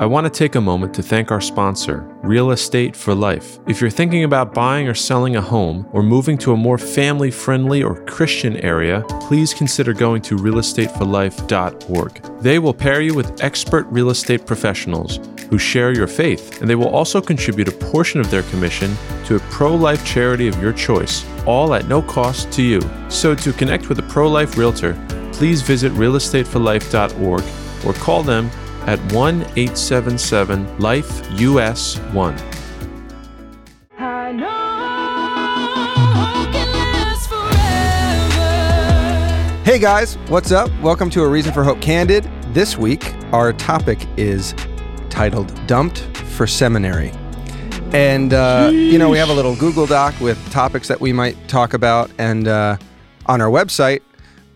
I want to take a moment to thank our sponsor, Real Estate for Life. If you're thinking about buying or selling a home or moving to a more family friendly or Christian area, please consider going to realestateforlife.org. They will pair you with expert real estate professionals who share your faith, and they will also contribute a portion of their commission to a pro life charity of your choice, all at no cost to you. So, to connect with a pro life realtor, please visit realestateforlife.org or call them at 1 877 Life US 1. I know hope can last forever. Hey guys, what's up? Welcome to A Reason for Hope Candid. This week, our topic is titled Dumped for Seminary. And, uh, you know, we have a little Google Doc with topics that we might talk about. And uh, on our website,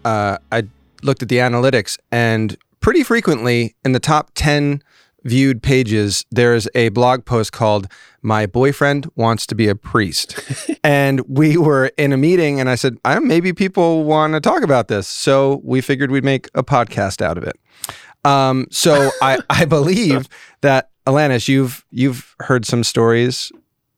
uh, I looked at the analytics, and pretty frequently in the top 10 viewed pages, there's a blog post called My Boyfriend Wants to Be a Priest. and we were in a meeting, and I said, I, maybe people want to talk about this. So we figured we'd make a podcast out of it. Um, so I, I believe that Alanis, you've you've heard some stories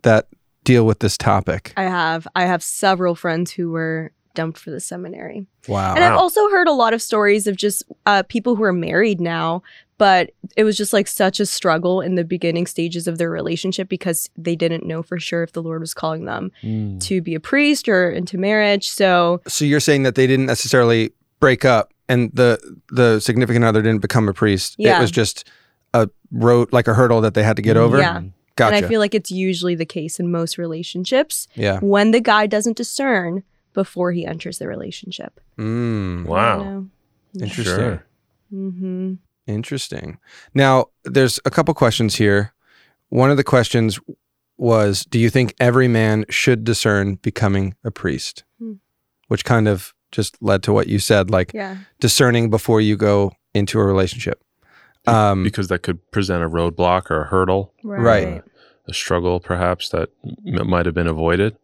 that deal with this topic. I have. I have several friends who were dumped for the seminary. Wow. And I've also heard a lot of stories of just uh, people who are married now, but it was just like such a struggle in the beginning stages of their relationship because they didn't know for sure if the Lord was calling them Mm. to be a priest or into marriage. So, so you're saying that they didn't necessarily break up and the the significant other didn't become a priest. Yeah. It was just a road like a hurdle that they had to get over. Yeah. Gotcha. and I feel like it's usually the case in most relationships yeah. when the guy doesn't discern before he enters the relationship. Mm, Wow. interesting. Sure. Mm-hmm. Interesting. Now, there's a couple questions here. One of the questions was Do you think every man should discern becoming a priest? Hmm. Which kind of just led to what you said, like Yeah. discerning before you go into a relationship. Um, Because that could present a roadblock or a hurdle, Right. a struggle perhaps that m- might have been avoided.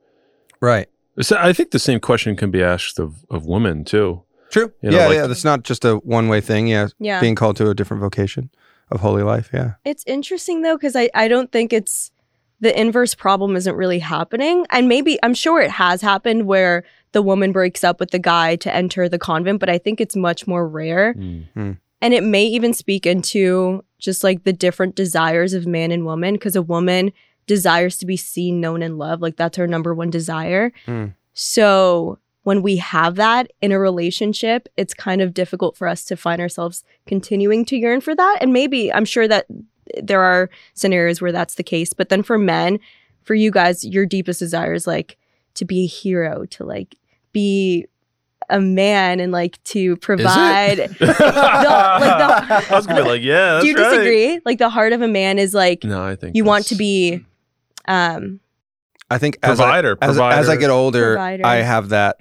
right. So I think the same question can be asked of, of women too. True. You know, yeah, like- yeah. That's not just a one way thing. Yeah. Yeah. Being called to a different vocation of holy life. Yeah. It's interesting though, because I, I don't think it's the inverse problem isn't really happening. And maybe I'm sure it has happened where the woman breaks up with the guy to enter the convent, but I think it's much more rare. Mm. And it may even speak into just like the different desires of man and woman, because a woman desires to be seen, known, and loved. Like that's her number one desire. Mm. So when we have that in a relationship, it's kind of difficult for us to find ourselves continuing to yearn for that. And maybe I'm sure that there are scenarios where that's the case. But then for men, for you guys, your deepest desire is like to be a hero, to like be a man and like to provide. like the- I was gonna be like, yeah, that's Do you right. disagree? Like the heart of a man is like No, I think you want to be um I think as I, provider. as, provider. as I get older, Provider. I have that.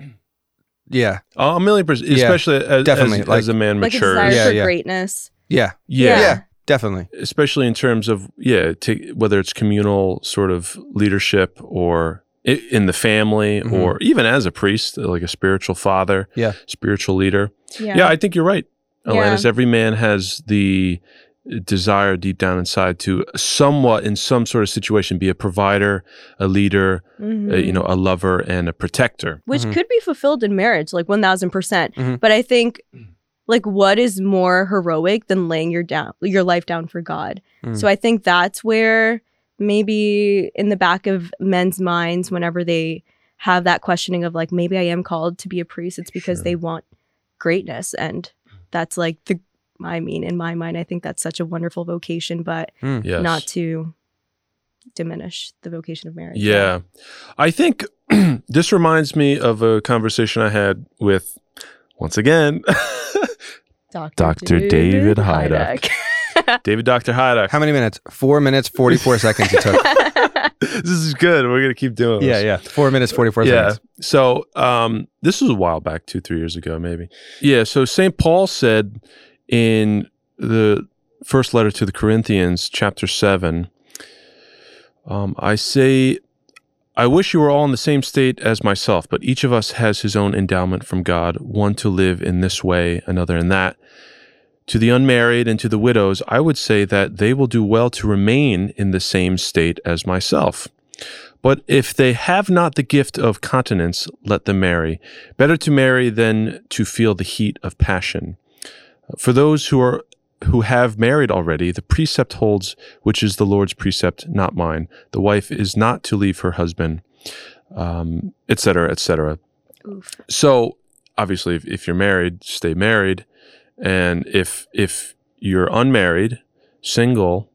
Yeah. Oh, a million percent, Yeah, especially as, definitely, as, like- as a man like a matures. desire Yeah, for yeah. greatness. Yeah. yeah. Yeah. Definitely. especially in terms of yeah, to, whether it's communal sort of leadership or in the family Mhm. or even as a priest, like a spiritual father, Yeah. spiritual leader. Yeah. Yeah, I think you're right, Yeah. Every man has the desire deep down inside to somewhat in some sort of situation be a provider, a leader, Mhm. a, you know, a lover and a protector. which Mhm. could be fulfilled in marriage, like one thousand percent. Mhm. But I think, like, what is more heroic than laying your down your life down for God? Mm. So I think that's where maybe in the back of men's minds, whenever they have that questioning of like, maybe I am called to be a priest, it's because Sure. they want greatness, and that's like the. I mean, in my mind, I think that's such a wonderful vocation, but Yes. not to diminish the vocation of marriage. Yeah. I think this reminds me of a conversation I had with, once again, Dr. Dr. David Hydak. David Dr. Hydak. How many minutes? Four minutes, 44 seconds it took. this is good. We're going to keep doing Yeah, yeah. Four minutes, 44 Yeah. seconds. So um, this was a while back, two, three years ago, maybe. Yeah. So St. Paul said in the first letter to the Corinthians, chapter 7, um, I say, I wish you were all in the same state as myself, but each of us has his own endowment from God, one to live in this way, another in that. To the unmarried and to the widows, I would say that they will do well to remain in the same state as myself. But if they have not the gift of continence, let them marry. Better to marry than to feel the heat of passion. For those who are who have married already, the precept holds, which is the Lord's precept, not mine. The wife is not to leave her husband, um, etc., cetera, et cetera. So obviously, if, if you're married, stay married, and if if you're unmarried, single,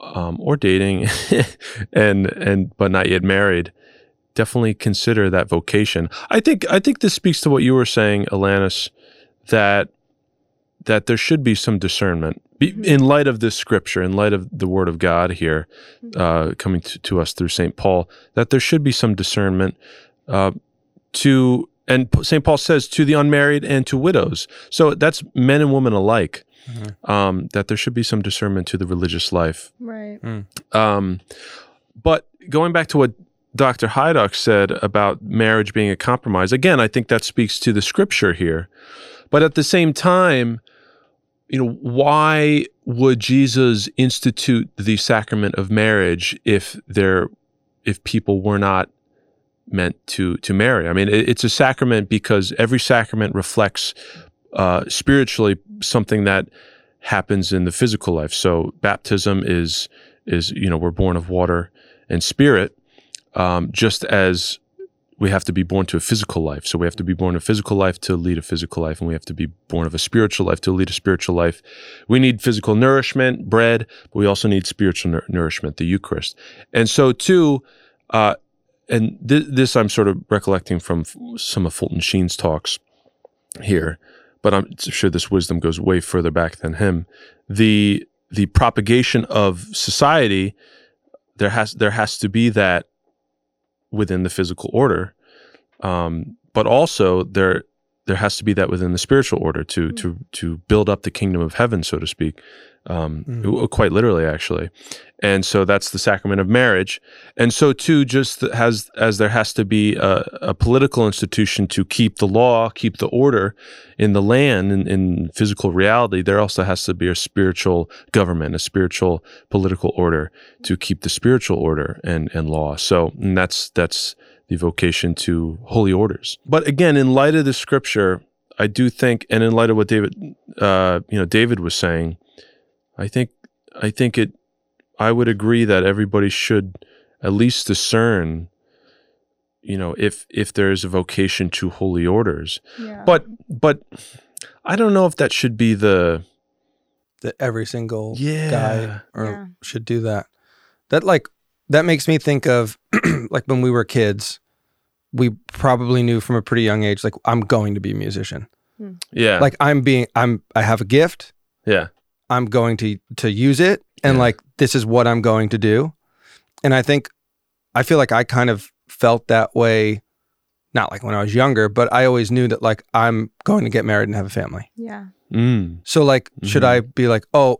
um, or dating, and and but not yet married, definitely consider that vocation. I think I think this speaks to what you were saying, Alanis, that that there should be some discernment in light of this scripture, in light of the Word of God here, uh, coming to, to us through Saint Paul, that there should be some discernment uh, to, and Saint Paul says to the unmarried and to widows. So that's men and women alike. Um, that there should be some discernment to the religious life. Right. Um, but going back to what Dr. Hydock said about marriage being a compromise, again, I think that speaks to the scripture here. But at the same time, you know, why would Jesus institute the sacrament of marriage if there, if people were not meant to to marry? I mean, it, it's a sacrament because every sacrament reflects uh, spiritually something that happens in the physical life. So baptism is is you know we're born of water and spirit, um, just as we have to be born to a physical life. So we have to be born a physical life to lead a physical life, and we have to be born of a spiritual life to lead a spiritual life. We need physical nourishment, bread, but we also need spiritual nour- nourishment, the Eucharist. And so too, uh, and th- this I'm sort of recollecting from f- some of Fulton Sheen's talks here, but I'm sure this wisdom goes way further back than him. The the propagation of society, there has there has to be that within the physical order, um, but also there there has to be that within the spiritual order to to to build up the kingdom of heaven, so to speak, um, w- quite literally, actually. And so that's the sacrament of marriage. And so too, just has as there has to be a, a political institution to keep the law, keep the order in the land, in, in physical reality. There also has to be a spiritual government, a spiritual political order to keep the spiritual order and and law. So and that's that's the vocation to holy orders. But again, in light of the scripture, I do think, and in light of what David, uh, you know, David was saying, I think, I think it, I would agree that everybody should at least discern, you know, if if there is a vocation to holy orders. Yeah. But but I don't know if that should be the that every single Yeah. guy or Yeah. should do that. That like that makes me think of like when we were kids, we probably knew from a pretty young age like I'm going to be a musician. yeah Like I'm being I'm I have a gift, yeah I'm going to to use it and Yeah. like this is what I'm going to do. And I think I feel like I kind of felt that way not like when I was younger, but I always knew that like I'm going to get married and have a family. yeah. mm, So like should Mhm. I be like, "Oh,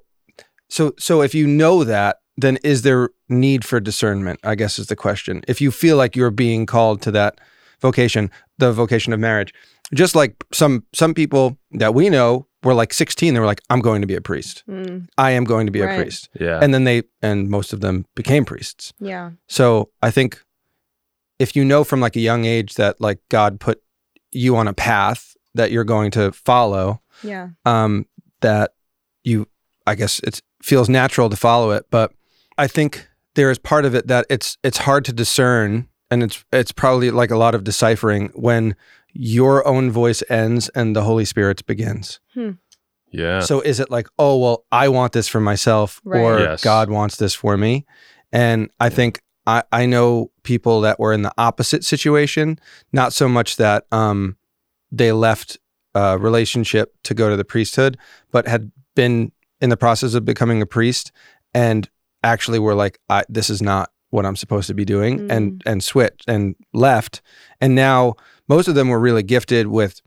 so so if you know that, then is there need for discernment?" I guess is the question. If you feel like you're being called to that vocation, the vocation of marriage. Just like some some people that we know were like 16, they were like, "I'm going to be a priest. Mm, I am going to be a priest." yeah And then they and most of them became priests. yeah. So I think if you know from like a young age that like God put you on a path that you're going to follow, Yeah. um, that you, I guess it feels natural to follow it. But I think there is part of it that it's it's hard to discern, and it's it's probably like a lot of deciphering when your own voice ends and the Holy Spirit's begins. yeah So is it like, oh well, I want this for myself, Right. or Yes. God wants this for me? And I think I, I know people that were in the opposite situation, not so much that um, they left a relationship to go to the priesthood, but had been in the process of becoming a priest and actually were like, I, this is not what I'm supposed to be doing, and mm. and switched and left. And now most of them were really gifted with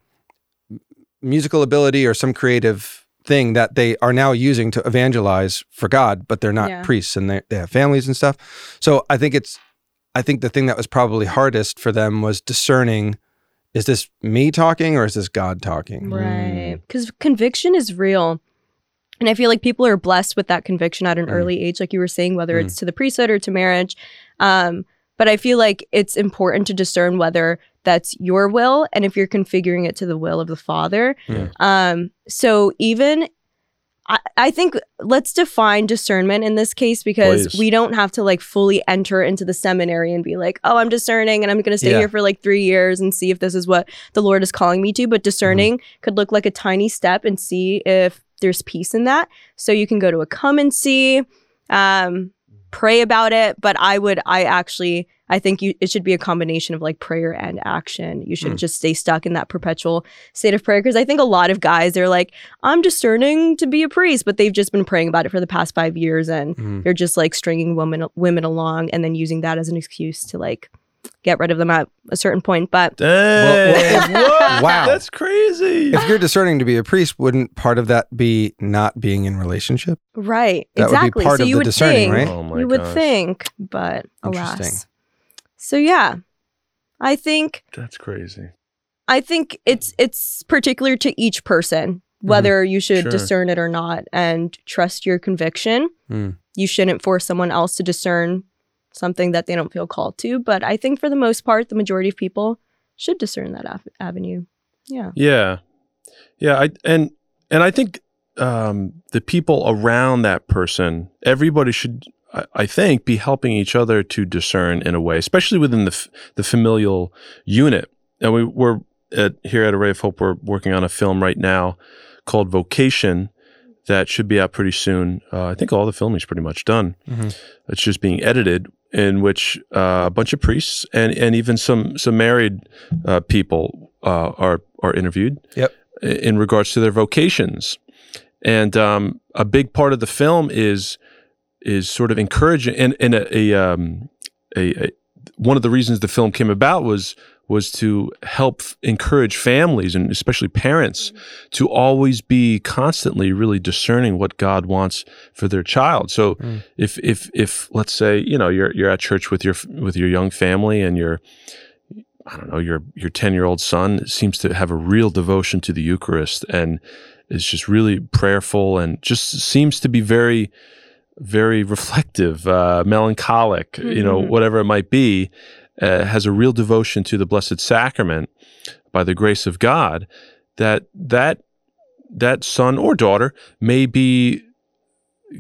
musical ability or some creative thing that they are now using to evangelize for God, but they're not Yeah. priests and they, they have families and stuff. So I think it's, I think the thing that was probably hardest for them was discerning is this me talking or is this God talking? Right. Mm. Because conviction is real. And I feel like people are blessed with that conviction at an Mm. early age, like you were saying, whether Mm. it's to the priesthood or to marriage. Um, but I feel like it's important to discern whether that's your will and if you're configuring it to the will of the Father. Yeah. Um, so even I, I think let's define discernment in this case because Please. we don't have to like fully enter into the seminary and be like, oh, I'm discerning and I'm going to stay Yeah. here for like three years and see if this is what the Lord is calling me to. But discerning could look like a tiny step and see if there's peace in that. So you can go to a come and see, um, pray about it. But I would, I actually, I think you, it should be a combination of like prayer and action. You shouldn't just stay stuck in that perpetual state of prayer because I think a lot of guys they're like, I'm discerning to be a priest, but they've just been praying about it for the past five years and Mhm. they're just like stringing women women along and then using that as an excuse to like get rid of them at a certain point. But Dang. well, What? wow. That's crazy. If you're discerning to be a priest, wouldn't part of that be not being in relationship? right, That would be exactly. part so of you the would discerning, think, right? Oh my you would think, but alas. So yeah, I think That's crazy. I think it's it's particular to each person whether you should Sure. discern it or not and trust your conviction. Mm. You shouldn't force someone else to discern something that they don't feel called to, but I think for the most part the majority of people should discern that av- avenue. Yeah. Yeah, yeah. I and and I think um, the people around that person, everybody should, I, I think, be helping each other to discern in a way, especially within the f- the familial unit. And we we're at, here at Array of Hope. We're working on a film right now called Vocation that should be out pretty soon. Uh, I think all the filming's pretty much done. Mhm. It's just being edited, in which uh, a bunch of priests and and even some some married uh, people uh, are are interviewed. Yep. In regards to their vocations, and um, a big part of the film is is sort of encouraging and and a, a, um, a, a one of the reasons the film came about was was to help encourage families and especially parents to always be constantly really discerning what God wants for their child. So Mm. if if if let's say you know you're you're at church with your with your young family and your I don't know your your ten year old son seems to have a real devotion to the Eucharist and is just really prayerful and just seems to be very very reflective, uh, melancholic, you know, Mhm. whatever it might be, uh, has a real devotion to the Blessed Sacrament by the grace of God. That that that son or daughter may be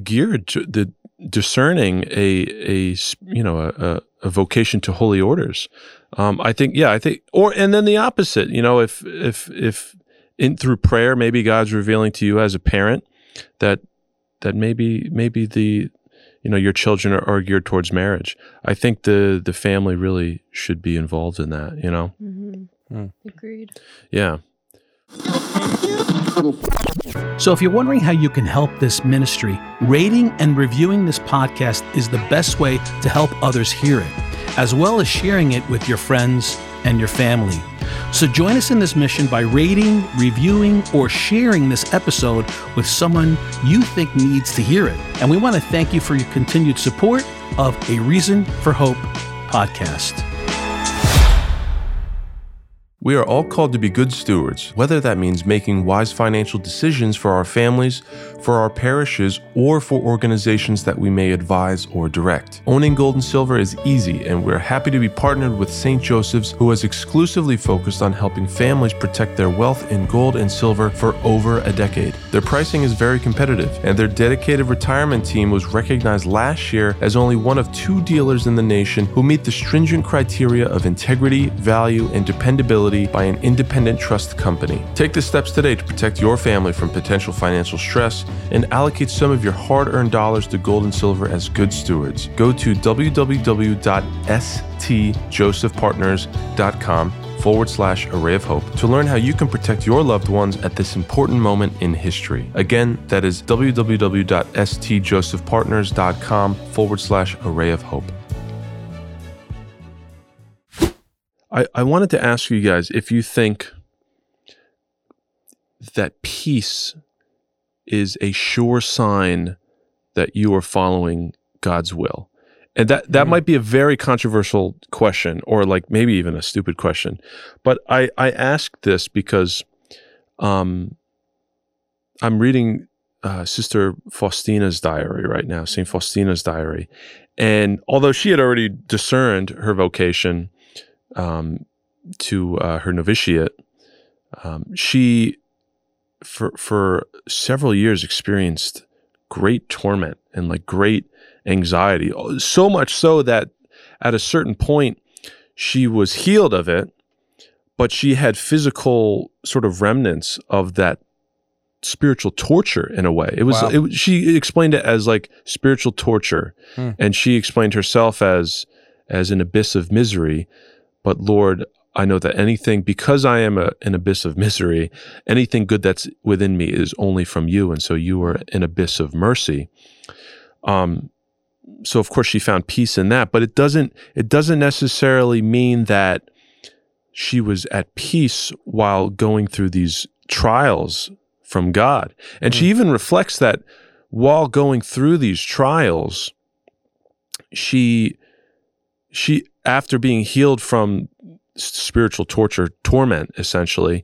geared to the discerning a a you know a, a, a vocation to holy orders. Um, I think yeah, I think or and then the opposite. You know, if if if in through prayer, maybe God's revealing to you as a parent that that maybe maybe the you know your children are, are geared towards marriage. I think the the family really should be involved in that. You know, Mm-hmm. Mm. Agreed. yeah. So, if you're wondering how you can help this ministry, rating and reviewing this podcast is the best way to help others hear it, as well as sharing it with your friends and your family. So, join us in this mission by rating, reviewing, or sharing this episode with someone you think needs to hear it. And we want to thank you for your continued support of A Reason for Hope podcast. We are all called to be good stewards, whether that means making wise financial decisions for our families, for our parishes, or for organizations that we may advise or direct. Owning gold and silver is easy, and we're happy to be partnered with St. Joseph's, who has exclusively focused on helping families protect their wealth in gold and silver for over a decade. Their pricing is very competitive, and their dedicated retirement team was recognized last year as only one of two dealers in the nation who meet the stringent criteria of integrity, value, and dependability by an independent trust company. Take the steps today to protect your family from potential financial stress and allocate some of your hard earned dollars to gold and silver as good stewards. Go to www.stjosephpartners.com forward slash array of hope to learn how you can protect your loved ones at this important moment in history. Again, that is www.stjosephpartners.com forward slash array of hope. I, I wanted to ask you guys if you think that peace is a sure sign that you are following God's will. And that that Mhm. might be a very controversial question or like maybe even a stupid question. But I I ask this because um I'm reading uh, Sister Faustina's diary right now, St. Faustina's diary. And although she had already discerned her vocation um, to uh, her novitiate, um, she, for, for several years, experienced great torment and like great anxiety. So much so that at a certain point, she was healed of it, but she had physical sort of remnants of that spiritual torture in a way. It was, Wow. it, she explained it as like spiritual torture, Hmm. and she explained herself as as an abyss of misery. But Lord, I know that anything because I am a, an abyss of misery, anything good that's within me is only from you, and so you are an abyss of mercy. Um, so of course she found peace in that, but it doesn't it doesn't necessarily mean that she was at peace while going through these trials from God. And she mm. even reflects that while going through these trials, she she after being healed from spiritual torture, torment essentially,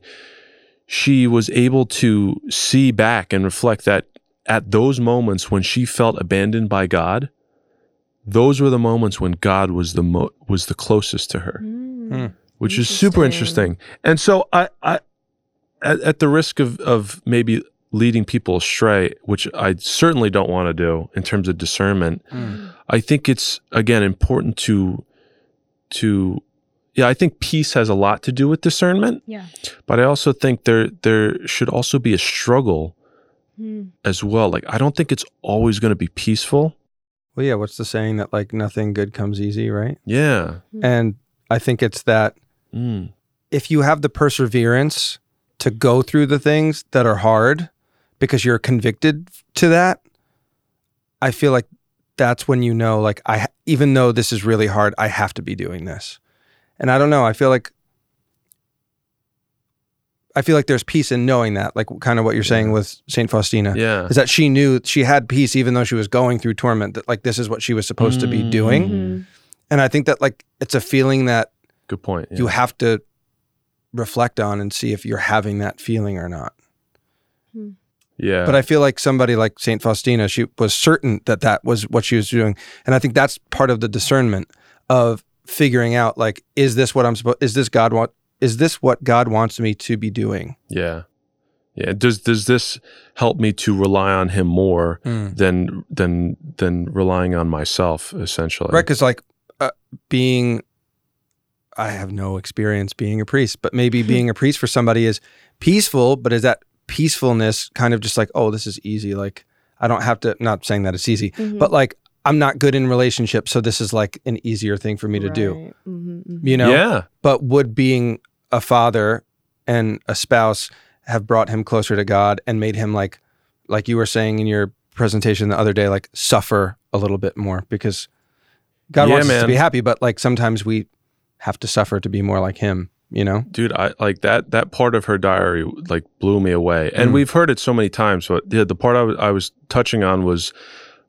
she was able to see back and reflect that at those moments when she felt abandoned by God, those were the moments when God was the mo- was the closest to her Mm. which is super Interesting. interesting. And so I, I at, at the risk of of maybe leading people astray, which I certainly don't want to do in terms of discernment, Mm. I think it's again important to to yeah, I think peace has a lot to do with discernment, Yeah. but I also think there there should also be a struggle Mm. as well. Like I don't think it's always going to be peaceful. Well, yeah. What's the saying that like nothing good comes easy, right? Yeah. And I think it's that Mm. if you have the perseverance to go through the things that are hard because you're convicted to that, I feel like that's when you know, like, I, even though this is really hard, I have to be doing this. And I don't know, I feel like, I feel like there's peace in knowing that, like kind of what you're saying with St. Faustina. Yeah. Is that she knew she had peace even though she was going through torment, that like this is what she was supposed to be doing. Mhm. And I think that like it's a feeling that Good point. Yeah. you have to reflect on and see if you're having that feeling or not. yeah. But I feel like somebody like Saint Faustina, she was certain that that was what she was doing, and I think that's part of the discernment of figuring out like, is this what I'm supposed? Is this God want? Is this what God wants me to be doing? Yeah. Yeah. Does does this help me to rely on him more than than than relying on myself essentially? Right? Because like uh, being, I have no experience being a priest, but maybe being a priest for somebody is peaceful, but is that peacefulness kind of just like, oh, this is easy? Like I don't have to. Not saying that it's easy, Mhm. but like I'm not good in relationships, so this is like an easier thing for me to do. Right. Mhm, mhm. You know. Yeah. But would being a father and a spouse have brought him closer to God and made him like, like you were saying in your presentation the other day, like suffer a little bit more because God Yeah, wants us to be happy, but like sometimes we have to suffer to be more like Him. You know? Dude, I like that that part of her diary like blew me away. And Mm. we've heard it so many times, but yeah, the part I was touching on was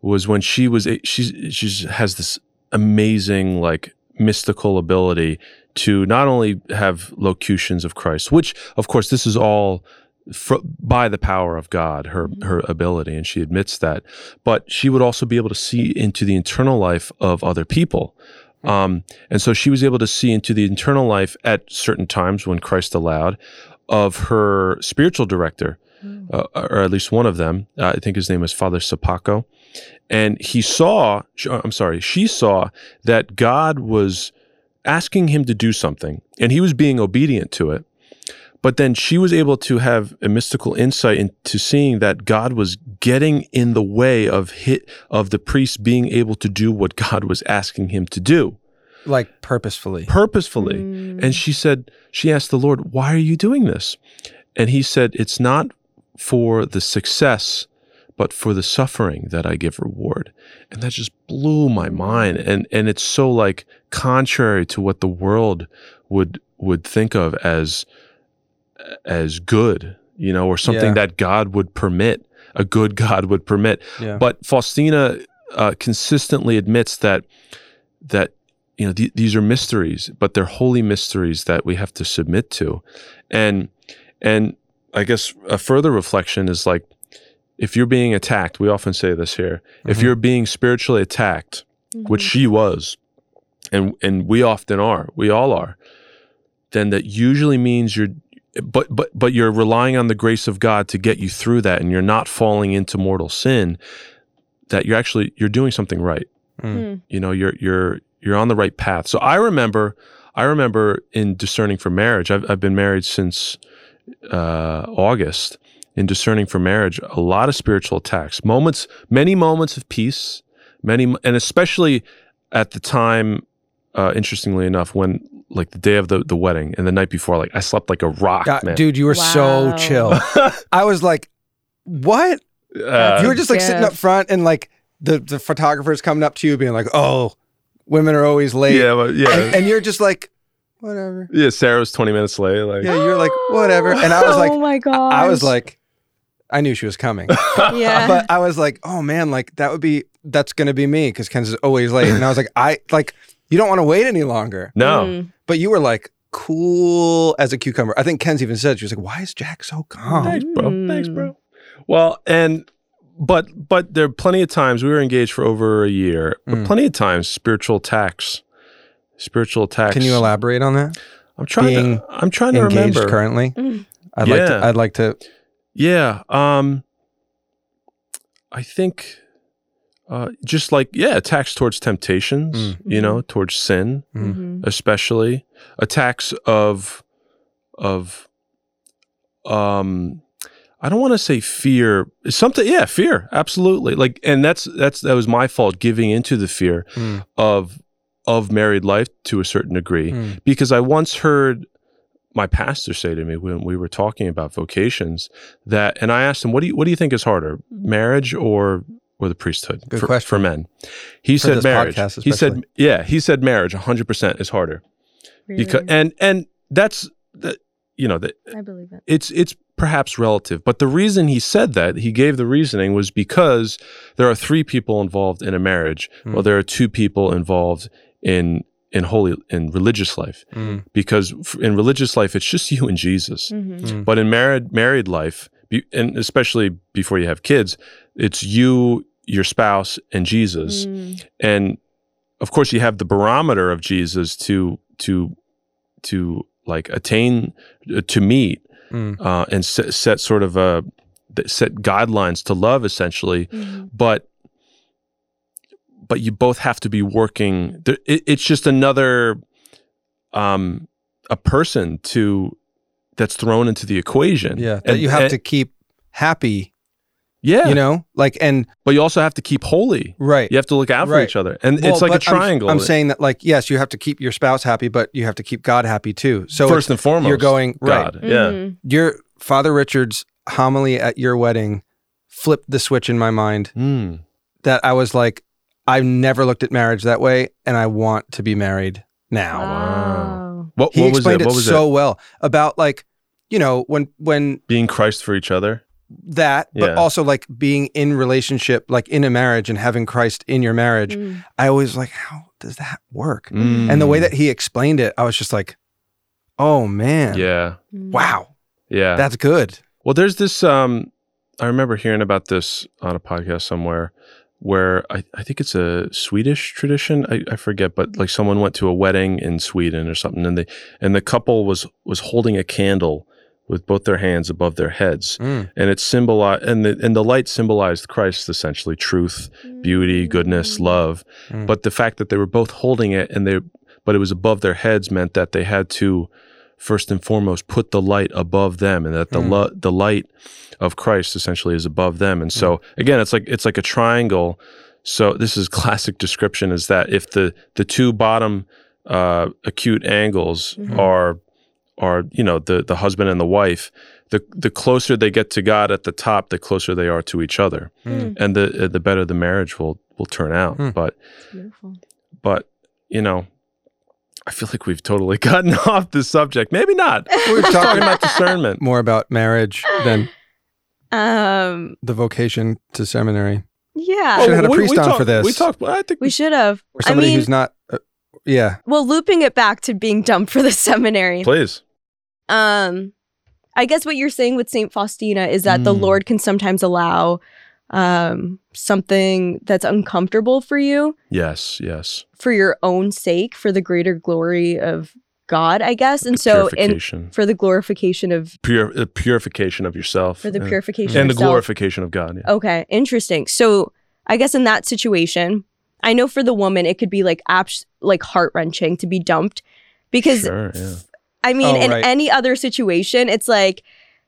was when she was she's she has this amazing like mystical ability to not only have locutions of Christ, which of course this is all fr- by the power of God, her her ability, and she admits that. But she would also be able to see into the internal life of other people. Um, and so she was able to see into the internal life at certain times when Christ allowed of her spiritual director, uh, or at least one of them. Uh, I think his name is Father Sopoćko. And he saw, I'm sorry, she saw that God was asking him to do something and he was being obedient to it. But then she was able to have a mystical insight into seeing that God was getting in the way of hit of the priest being able to do what God was asking him to do Like purposefully. purposefully. Mm. And she said, she asked the Lord, why are you doing this? And he said, it's not for the success, but for the suffering that I give reward. And that just blew my mind. And and it's so like contrary to what the world would would think of as as good, you know, or something Yeah. that God would permit, a good God would permit. Yeah. But Faustina uh, consistently admits that that you know th- these are mysteries, but they're holy mysteries that we have to submit to, and and I guess a further reflection is like if you're being attacked, we often say this here. If Mhm. you're being spiritually attacked, which she was, and and we often are, we all are, then that usually means you're but but but you're relying on the grace of God to get you through that and you're not falling into mortal sin, that you're actually you're doing something right. Mm. You know, you're you're you're on the right path. So I remember I remember in discerning for marriage, I've I've been married since uh August. In discerning for marriage, a lot of spiritual attacks, moments, many moments of peace, many, and especially at the time, uh, interestingly enough, when like the day of the, the wedding and the night before, like I slept like a rock, God, man. dude, you were so chill. I was like, what? Uh, you were just like sitting up front and like the, the photographer's coming up to you being like, oh, women are always late. yeah, but yeah, And, and you're just like, whatever. yeah. Sarah was twenty minutes late. Like, Yeah, you're like, whatever. And I was like, oh my god, I was like, I knew she was coming. yeah, but I was like, oh man, like that would be, that's going to be me because Ken's is always late. And I was like, I, like, you don't want to wait any longer. no, Mm. But you were like, cool as a cucumber. I think Ken's even said, she was like, why is Jack so calm? Thanks, bro. Mm. Thanks, bro. Well, and but but there are plenty of times we were engaged for over a year, but Mm. plenty of times spiritual attacks, spiritual attacks. Can you elaborate on that? I'm trying. being To, I'm trying to Engaged remember. currently? Mm. I'd like to, Yeah. I'd like to, Yeah. Um. I think, uh, just like yeah, attacks towards temptations. Mm. You know, towards sin, Mm. Mhm. especially attacks of of um I don't want to say fear. Something, yeah, fear, absolutely. Like, and that's that's that was my fault giving into the fear Mm. of of married life to a certain degree Mm. because I once heard my pastor say to me when we were talking about vocations that, and I asked him, "What do you what do you think is harder, marriage or or the priesthood Good for, question. for men?" He For said this marriage. podcast He said, "Yeah." He said marriage, hundred percent is harder because Really? and and that's that you know that I believe it. it's it's perhaps relative but the reason he said that he gave the reasoning was because there are three people involved in a marriage Hmm. well there are two people involved in in holy in religious life Mm. because in religious life it's just you and jesus Mhm. Mm. but in married married life be, and especially before you have kids it's you your spouse and jesus Mm. and of course you have the barometer of jesus to to to like attain uh, to meet Mm. uh, and set, set sort of a set guidelines to love essentially Mhm. but but you both have to be working there, it's just another um a person to that's thrown into the equation Yeah. That and you have and- to keep happy, yeah you know, like, and but you also have to keep holy right. you have to look out for each other and Well, it's like a but I'm- triangle I'm, saying that, like, yes, you have to keep your spouse happy, but you have to keep God happy too. So first and foremost you're going right. god yeah. Your Father Richard's homily at your wedding flipped the switch in my mind Mm. that I was like, I've never looked at marriage that way, and I want to be married now. Wow. what, He what was explained it it, what was so it well about like, you know, when when being christ for each other that, but Yeah. also like being in relationship, like in a marriage and having Christ in your marriage. Mm. I always like, how does that work? Mm. And the way that he explained it, I was just like, oh man, yeah Mm. wow, yeah that's good. Well, there's this. Um, I remember hearing about this on a podcast somewhere, where I, I think it's a Swedish tradition. I, I forget, but like someone went to a wedding in Sweden or something, and they and the couple was was holding a candle with both their hands above their heads, Mm. and it symbolized and the and the light symbolized Christ essentially, truth, beauty, goodness, love. Mm. But the fact that they were both holding it and they, but it was above their heads meant that they had to, first and foremost, put the light above them, and that the Mm. lo- the light of Christ essentially is above them. And so again, it's like it's like a triangle. So this is classic description: is that if the the two bottom uh, acute angles Mhm. are are you know the the husband and the wife, the the closer they get to God at the top, the closer they are to each other, Mm. and the the better the marriage will will turn out. Hmm. But beautiful. but you know, I feel like we've totally gotten off the subject. Maybe not. We're Talking talking about discernment. more about marriage than Um. the vocation to seminary, Yeah. We Should've had a we- priest we on talked- for this. We talked. I think we should have. or somebody I mean, who's not. Uh, yeah, well, looping it back to being dumped for the seminary. please. Um, I guess what you're saying with Saint Faustina is that the Mm. Lord can sometimes allow um, something that's uncomfortable for you Yes, yes. for your own sake, for the greater glory of God, I guess. And so, in purification, for the glorification of Pure, uh, purification of yourself, for the and, purification and the of glorification of God. Yeah. Okay, interesting. So I guess in that situation, I know for the woman it could be like abs- like heart wrenching to be dumped because sure, yeah. I mean Oh, in right. any other situation it's like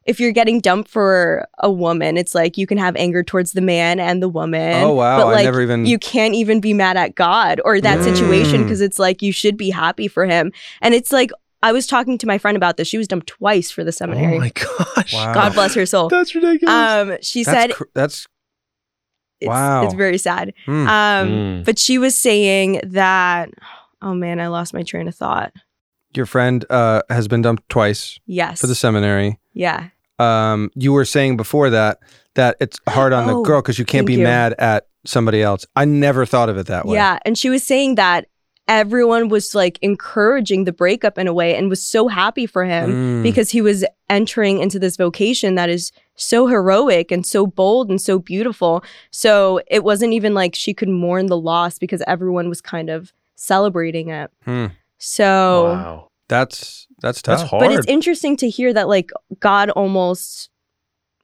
if you're getting dumped for a woman, it's like you can have anger towards the man and the woman. Oh, wow. But I never even- you can't even be mad at God or that situation Mm. because it's like you should be happy for him. And it's like I was talking to my friend about this. She was dumped twice for the seminary. Oh my gosh. Wow. God bless her soul. That's ridiculous. Um, she That's said cr- that's it's, Wow. it's very sad. Hmm. Um, Mm. but she was saying that. Oh man, I lost my train of thought. your friend uh, has been dumped twice Yes. for the seminary. yeah. Um, you were saying before that that it's hard on the Oh, girl because you can't be you. mad at somebody else. I never thought of it that way. Yeah. And she was saying that everyone was like encouraging the breakup in a way and was so happy for him Mm. because he was entering into this vocation that is so heroic and so bold and so beautiful. So it wasn't even like she could mourn the loss because everyone was kind of celebrating it. Hmm. So wow. That's that's tough. That's hard. But it's interesting to hear that like God almost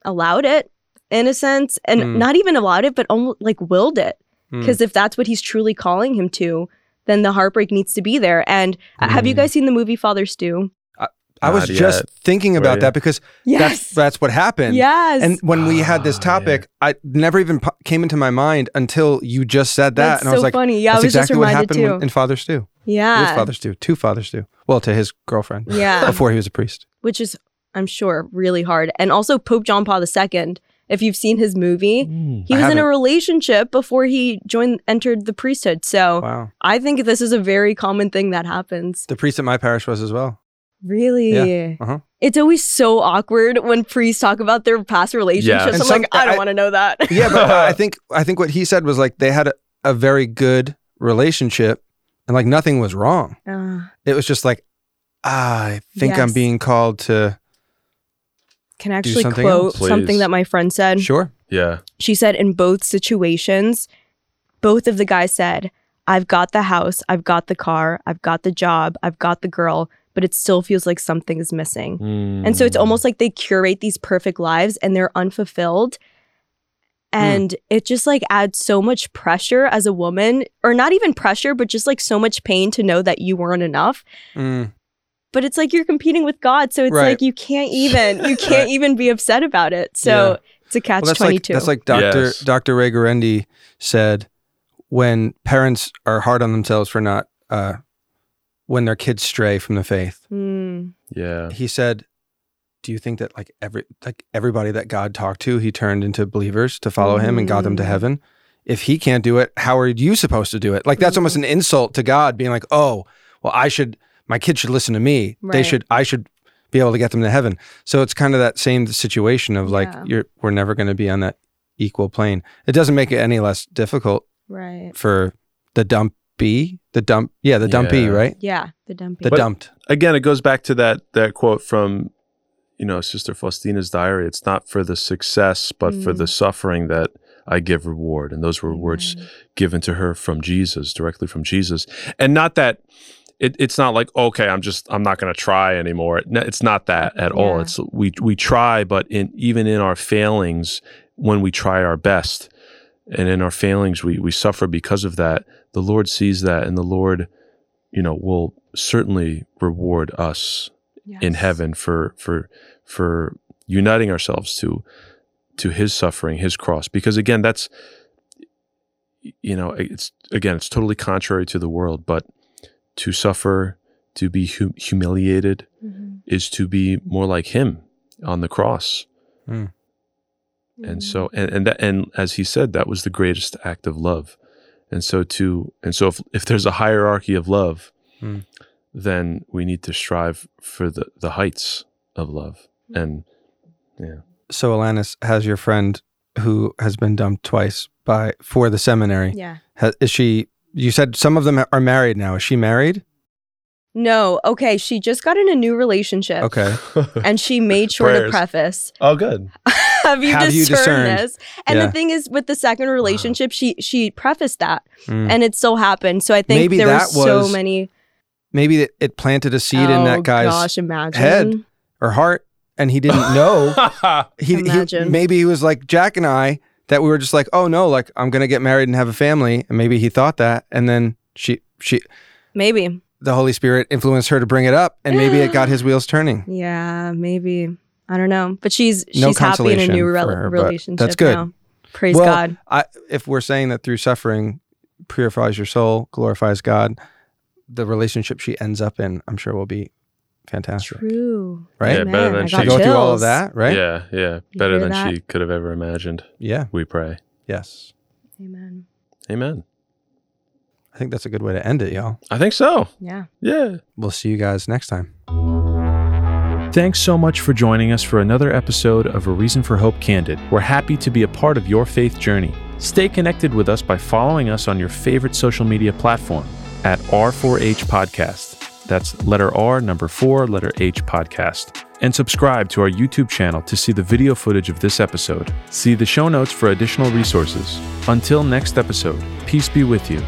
allowed it in a sense, and Mm. not even allowed it, but almost like willed it. Mm. Because if that's what He's truly calling him to, then the heartbreak needs to be there. And uh, have you Mm. guys seen the movie Father Stu? I was Not just thinking about that because that's that's what happened. yes. And when we had this Ah, topic, I never even po- came into my mind until you just said that, that's and I was like, funny. Yeah, "That's I was exactly just what happened too. when- in Father Stu yeah. with Father Stu, to Father Stu. Well, to his girlfriend yeah. before he was a priest. Which is, I'm sure, really hard. And also Pope John Paul II. If you've seen his movie, Mm. he was in a relationship before he joined entered the priesthood. So Wow, I think this is a very common thing that happens. the priest at my parish was as well. Really? Yeah. uh-huh. It's always so awkward when priests talk about their past relationships. And I'm some- like, I don't want to know that. Yeah, but I think I think what he said was like they had a, a very good relationship, and like nothing was wrong. Uh, It was just like ah, I think I'm being called to can I actually something quote else. something that my friend said? sure. Yeah. She said, in both situations, both of the guys said, I've got the house, I've got the car, I've got the job, I've got the girl, but it still feels like something is missing. And so it's Mm. almost like they curate these perfect lives and they're unfulfilled. And it just like adds so much pressure as a woman, or not even pressure, but just like so much pain to know that you weren't enough. Mm, But it's like you're competing with God. So it's Right. like you can't even, you can't even be upset about it. So Yeah. it's a catch well, twenty two. like that's like Doctor Yes. Doctor Ray Guarendi said when parents are hard on themselves for not uh, when their kids stray from the faith. Hmm. Yeah. He said, "Do you think that like every like everybody that God talked to, he turned into believers to follow him and got them to Mm. heaven? If he can't do it, how are you supposed to do it? Like that's almost an insult to God, being like, oh, well, I should, my kids should listen to me. They should, I should be able to get them to heaven. So it's kind of that same situation of like Yeah. you're, we're never going to be on that equal plane. It doesn't make it any less difficult Right. for the dumpy, the dump, yeah, the dumpy, Yeah. right? Yeah. The dumping. The But- dumped. Again, it goes back to that that quote from, you know, Sister Faustina's diary. It's not for the success, but for Mm. the suffering that I give reward. And those were words given to her from Jesus, directly from Jesus. And not that it, it's not like, okay, I'm just I'm not gonna try anymore. It's not that at all. It's we we try, but in even in our failings, when we try our best, and in our failings we we suffer because of that, the Lord sees that and the Lord, you know, will certainly reward us in heaven for for for uniting ourselves to to his suffering his cross. Because again that's you know it's again it's totally contrary to the world but to suffer to be hum- humiliated Mhm. is to be more like him on the cross. And so and and that, and as he said that was the greatest act of love. And so to and so if, if there's a hierarchy of love Hmm. Then we need to strive for the the heights of love and yeah. So Alanis has your friend who has been dumped twice by for the seminary. Yeah. Ha, is she? You said some of them are married now. Is she married? No, okay. She just got in a new relationship. Okay. And she made sure to preface. Oh, good. Have you Have you discerned discerned? this? And Yeah. the thing is, with the second relationship, she she prefaced that, Mm. and it still happened. So I think Maybe there were so many. Maybe it, it planted a seed in oh that guy's gosh, imagine. head. or heart, and he didn't know. he, he Imagine. maybe he was like Jack and I that we were just like, oh no, like I'm gonna get married and have a family, and maybe he thought that, and then she she Maybe. the Holy Spirit influenced her to bring it up, and maybe it got his wheels turning. Yeah, maybe. I don't know, but she's No she's happy in a new rel- her, relationship. that's good. Now. Praise Well, God. I, if we're saying that through suffering purifies your soul, glorifies God, the relationship she ends up in, I'm sure will be fantastic. True. Right? Yeah, better than I she- To got go through all of that, right? Yeah, yeah. You Better than that? she could have ever imagined. Yeah. We pray. Yes. Amen. Amen. I think that's a good way to end it, y'all. I think so. Yeah. Yeah. We'll see you guys next time. Thanks so much for joining us for another episode of A Reason for Hope Candid. We're happy to be a part of your faith journey. Stay connected with us by following us on your favorite social media platform at R4H Podcast. That's letter R, number four, letter H podcast. And subscribe to our YouTube channel to see the video footage of this episode. See the show notes for additional resources. Until next episode, peace be with you